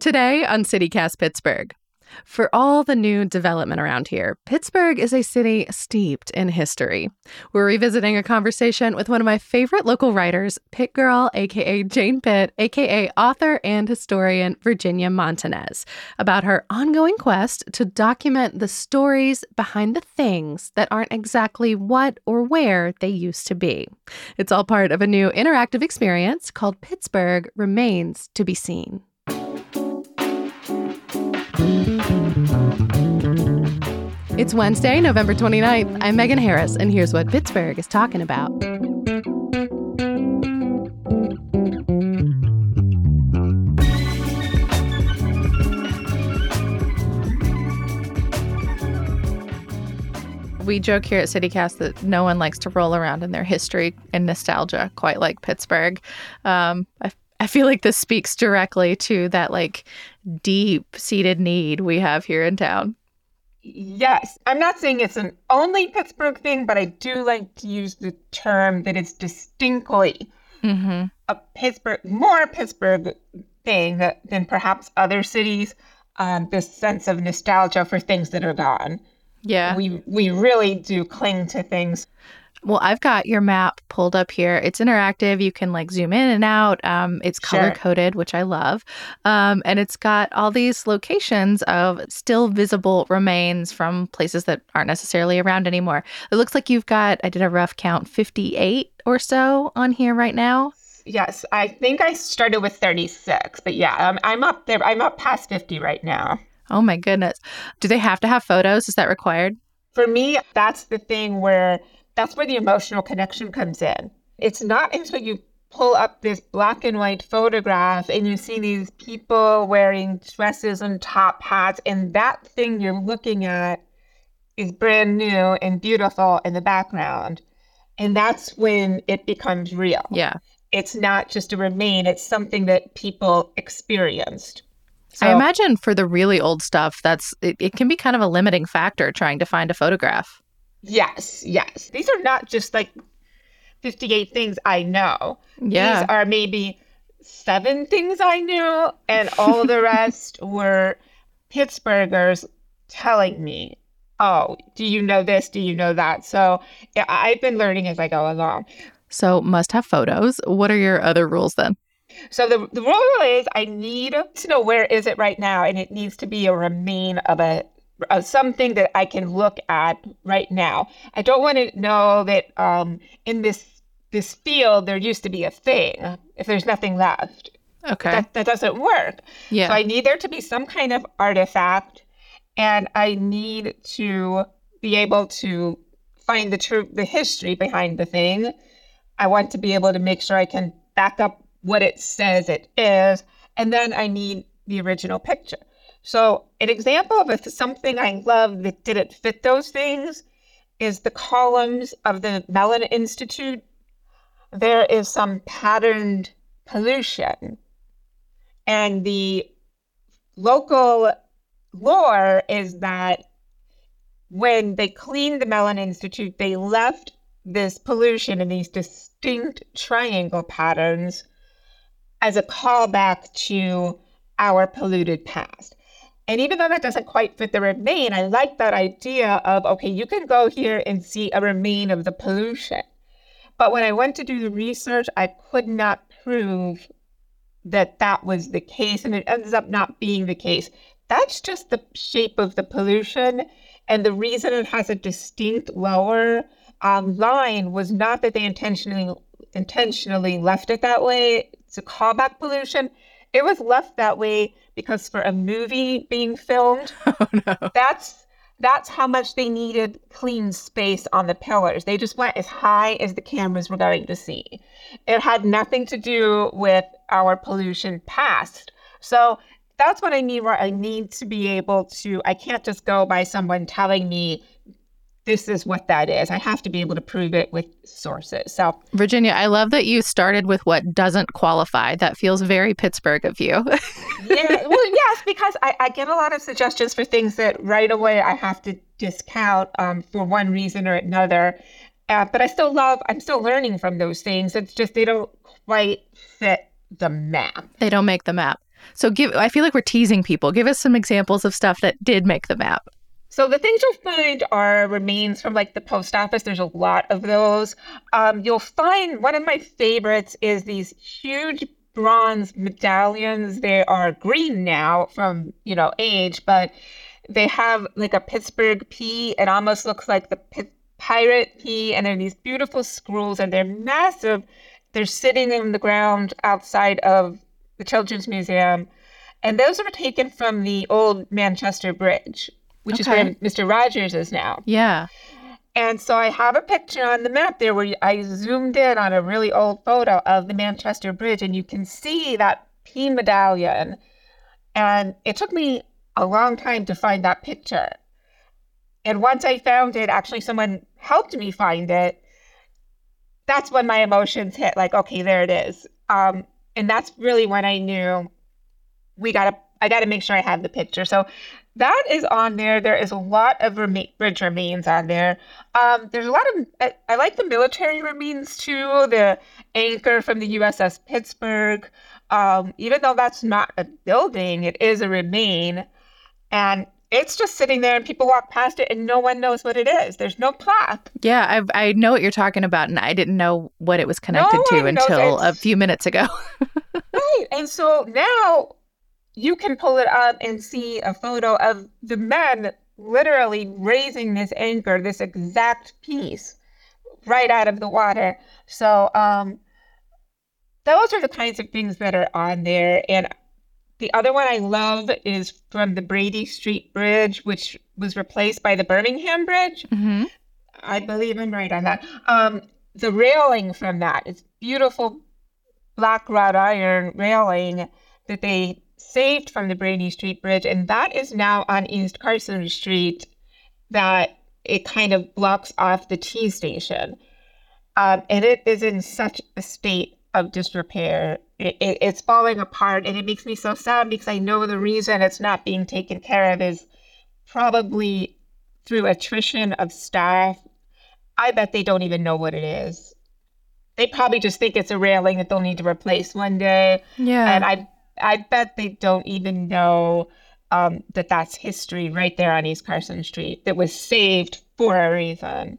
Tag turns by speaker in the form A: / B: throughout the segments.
A: Today on CityCast Pittsburgh. For all the new development around here, Pittsburgh is a city steeped in history. We're revisiting a conversation with one of my favorite local writers, Pitt Girl, aka Jane Pitt, aka author and historian Virginia Montanez, about her ongoing quest to document the stories behind the things that aren't exactly what or where they used to be. It's all part of a new interactive experience called Pittsburgh Remains to be Seen. It's Wednesday, November 29th. I'm Megan Harris, and here's what Pittsburgh is talking about. We joke here at CityCast that no one likes to roll around in their history and nostalgia quite like Pittsburgh. Um, I I feel like this speaks directly to that like deep seated need we have here in town.
B: Yes. I'm not saying it's an only Pittsburgh thing, but I do like to use the term that it's distinctly mm-hmm. a Pittsburgh, more Pittsburgh thing than perhaps other cities. Um, this sense of nostalgia for things that are gone.
A: Yeah.
B: We we really do cling to things.
A: Well, I've got your map pulled up here. It's interactive. You can like zoom in and out. Um, it's color coded, which I love. Um, and it's got all these locations of still visible remains from places that aren't necessarily around anymore. It looks like you've got, I did a rough count, 58 or so on here right now.
B: Yes, I think I started with 36, but yeah, I'm, I'm up there. I'm up past 50 right now.
A: Oh my goodness. Do they have to have photos? Is that required?
B: For me, that's the thing where that's where the emotional connection comes in. It's not until you pull up this black and white photograph and you see these people wearing dresses and top hats, and that thing you're looking at is brand new and beautiful in the background. And that's when it becomes real.
A: Yeah.
B: It's not just a remain, it's something that people experienced.
A: So, I imagine for the really old stuff, that's it, it can be kind of a limiting factor trying to find a photograph.
B: Yes, yes. These are not just like 58 things I know.
A: Yeah.
B: These are maybe seven things I knew, and all the rest were Pittsburghers telling me, oh, do you know this? Do you know that? So yeah, I've been learning as I go along.
A: So must have photos. What are your other rules then?
B: So the, the rule is I need to know where is it right now, and it needs to be a remain of a uh, something that I can look at right now. I don't want to know that um, in this this field there used to be a thing if there's nothing left.
A: Okay,
B: that, that doesn't work.
A: Yeah.
B: So I need there to be some kind of artifact, and I need to be able to find the true the history behind the thing. I want to be able to make sure I can back up what it says it is, and then I need the original picture. So, an example of a, something I love that didn't fit those things is the columns of the Mellon Institute. There is some patterned pollution, and the local lore is that when they cleaned the Mellon Institute, they left this pollution in these distinct triangle patterns as a callback to our polluted past. And even though that doesn't quite fit the remain, I like that idea of okay, you can go here and see a remain of the pollution. But when I went to do the research, I could not prove that that was the case, and it ends up not being the case. That's just the shape of the pollution. And the reason it has a distinct lower um, line was not that they intentionally intentionally left it that way It's a callback pollution. It was left that way because for a movie being filmed,
A: oh, no.
B: that's that's how much they needed clean space on the pillars. They just went as high as the cameras were going to see. It had nothing to do with our pollution past. So that's what I mean where I need to be able to, I can't just go by someone telling me this is what that is. I have to be able to prove it with sources. So,
A: Virginia, I love that you started with what doesn't qualify. That feels very Pittsburgh of you.
B: yeah, well, yes, because I, I, get a lot of suggestions for things that right away I have to discount um, for one reason or another. Uh, but I still love, I'm still learning from those things. It's just they don't quite fit the map.
A: They don't make the map. So give I feel like we're teasing people. Give us some examples of stuff that did make the map.
B: So the things you'll find are remains from like the post office. There's a lot of those. Um, you'll find one of my favorites is these huge bronze medallions. They are green now from you know age, but they have like a Pittsburgh P. It almost looks like the P- pirate P, and they're these beautiful scrolls, and they're massive. They're sitting in the ground outside of the Children's Museum, and those were taken from the old Manchester Bridge which okay. is where Mr. Rogers is now.
A: Yeah.
B: And so I have a picture on the map there where I zoomed in on a really old photo of the Manchester Bridge, and you can see that P medallion. And it took me a long time to find that picture. And once I found it, actually, someone helped me find it. That's when my emotions hit like, okay, there it is. Um, and that's really when I knew we got to, I got to make sure I have the picture. So that is on there. There is a lot of rem- bridge remains on there. Um, there's a lot of I, I, like the military remains too. The anchor from the USS Pittsburgh. Um, even though that's not a building, it is a remain, and it's just sitting there, and people walk past it, and no one knows what it is. There's no plaque.
A: Yeah, I, I know what you're talking about, and I didn't know what it was connected no to until a few minutes ago.
B: right, and so now you can pull it up and see a photo of the men literally raising this anchor, this exact piece, right out of the water. So, um, those are the kinds of things that are on there. And the other one I love is from the Brady Street Bridge, which was replaced by the Birmingham Bridge. Mm-hmm. I believe I'm right on that. Um, the railing from that is beautiful black wrought iron railing that they saved from the Brady Street Bridge, and that is now on East Carson Street. That it kind of blocks off the T station, um, and it is in such a state of disrepair. It, it, it's falling apart, and it makes me so sad because I know the reason it's not being taken care of is probably through attrition of staff. I bet they don't even know what it is. They probably just think it's a railing that they'll need to replace one day.
A: Yeah.
B: And I I bet they don't even know um, that that's history right there on East Carson Street that was saved for a reason.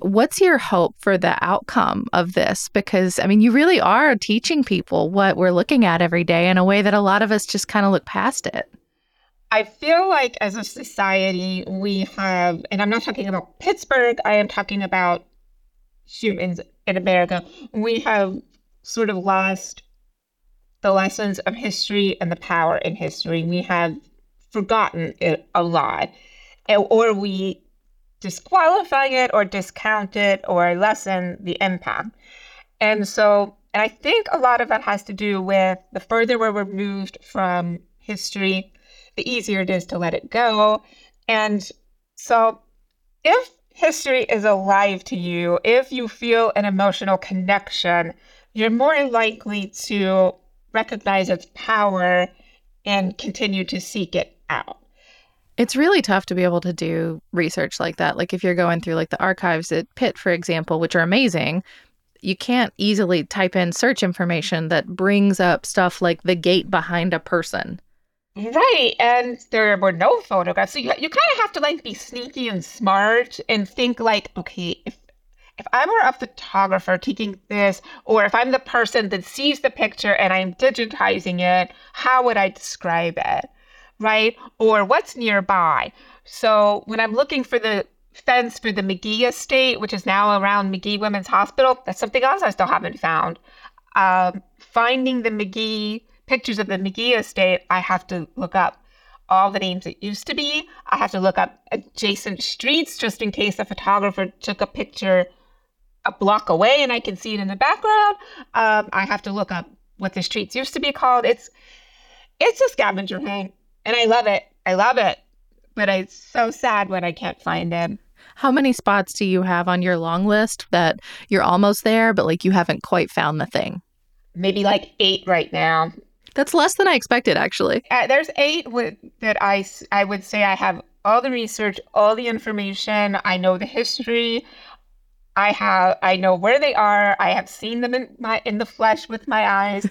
A: What's your hope for the outcome of this? Because, I mean, you really are teaching people what we're looking at every day in a way that a lot of us just kind of look past it.
B: I feel like as a society, we have, and I'm not talking about Pittsburgh, I am talking about humans in America, we have sort of lost the lessons of history and the power in history. We have forgotten it a lot, or we disqualify it or discount it or lessen the impact. And so, and I think a lot of that has to do with the further we're removed from history, the easier it is to let it go. And so, if history is alive to you, if you feel an emotional connection, you're more likely to recognize its power and continue to seek it out.
A: It's really tough to be able to do research like that. Like if you're going through like the archives at Pitt, for example, which are amazing, you can't easily type in search information that brings up stuff like the gate behind a person.
B: Right, and there were no photographs, so you, you kind of have to like be sneaky and smart and think like, okay, if if I were a photographer taking this, or if I'm the person that sees the picture and I'm digitizing it, how would I describe it? Right? Or what's nearby? So when I'm looking for the fence for the Magee estate, which is now around Magee Women's Hospital, that's something else I still haven't found. Um, finding the Magee pictures of the Magee estate, I have to look up all the names it used to be. I have to look up adjacent streets just in case a photographer took a picture a block away and I can see it in the background. Um, I have to look up what the streets used to be called. It's it's a scavenger hunt, and I love it. I love it, but it's so sad when I can't find it.
A: How many spots do you have on your long list that you're almost there, but like you haven't quite found the thing?
B: Maybe like eight right now.
A: That's less than I expected, actually.
B: Uh, there's eight that I I would say I have all the research, all the information. I know the history. I have I know where they are. I have seen them in my in the flesh with my eyes.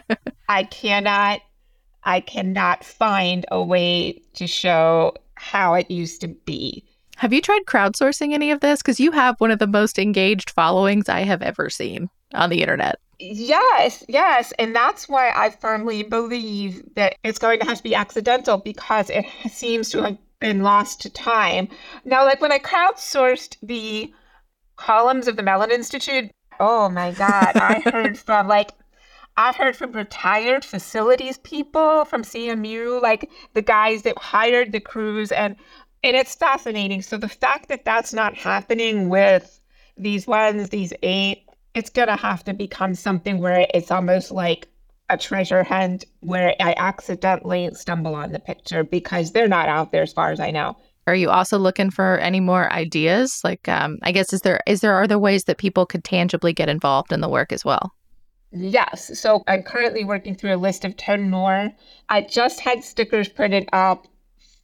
B: I cannot I cannot find a way to show how it used to be.
A: Have you tried crowdsourcing any of this? Because you have one of the most engaged followings I have ever seen on the internet.
B: Yes, yes. And that's why I firmly believe that it's going to have to be accidental because it seems to have been lost to time. Now, like when I crowdsourced the columns of the Mellon Institute. Oh my God. I heard from like, I've heard from retired facilities people from CMU, like the guys that hired the crews, and and it's fascinating. So the fact that that's not happening with these ones, these eight, it's gonna have to become something where it's almost like a treasure hunt where I accidentally stumble on the picture because they're not out there as far as I know.
A: Are you also looking for any more ideas? Like, um, I guess is there is there other ways that people could tangibly get involved in the work as well?
B: Yes. So I'm currently working through a list of 10 more. I just had stickers printed up.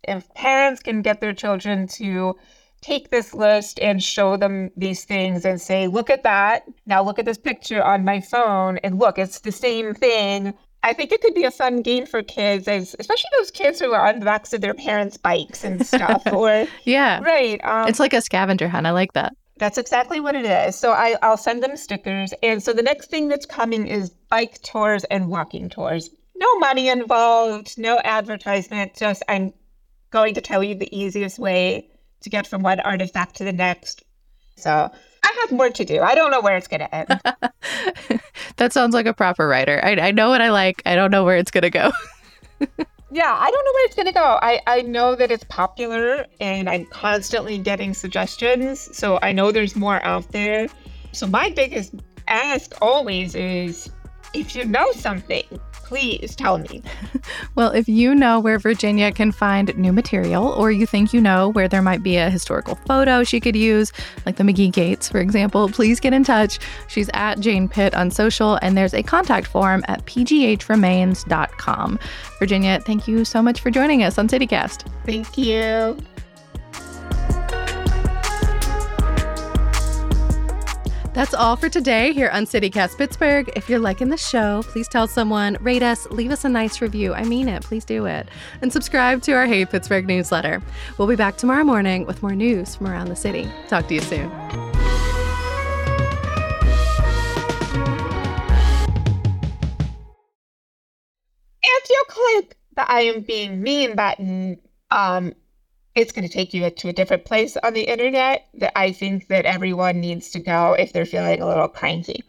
B: If parents can get their children to take this list and show them these things and say, look at that. Now look at this picture on my phone and look, it's the same thing. I think it could be a fun game for kids, especially those kids who are on the backs of their parents' bikes and stuff. or
A: yeah,
B: right.
A: Um, it's like a scavenger hunt. I like that.
B: That's exactly what it is. So I, I'll send them stickers. And so the next thing that's coming is bike tours and walking tours. No money involved, no advertisement. Just I'm going to tell you the easiest way to get from one artifact to the next. So I have more to do. I don't know where it's going to end.
A: that sounds like a proper writer. I, I know what I like. I don't know where it's going to go.
B: yeah, I don't know where it's going to go. I, I know that it's popular and I'm constantly getting suggestions. So I know there's more out there. So my biggest ask always is if you know something, please tell me.
A: well, if you know where Virginia can find new material, or you think you know where there might be a historical photo she could use, like the Magee Gates, for example, please get in touch. She's at Jane Pitt on social, and there's a contact form at pghremains.com. Virginia, thank you so much for joining us on CityCast.
B: Thank you.
A: That's all for today here on CityCast Pittsburgh. If you're liking the show, please tell someone, rate us, leave us a nice review. I mean it. Please do it. And subscribe to our Hey Pittsburgh newsletter. We'll be back tomorrow morning with more news from around the city. Talk to you soon.
B: If you click the I am being mean button, um, it's going to take you to a different place on the internet that I think that everyone needs to go if they're feeling a little cranky.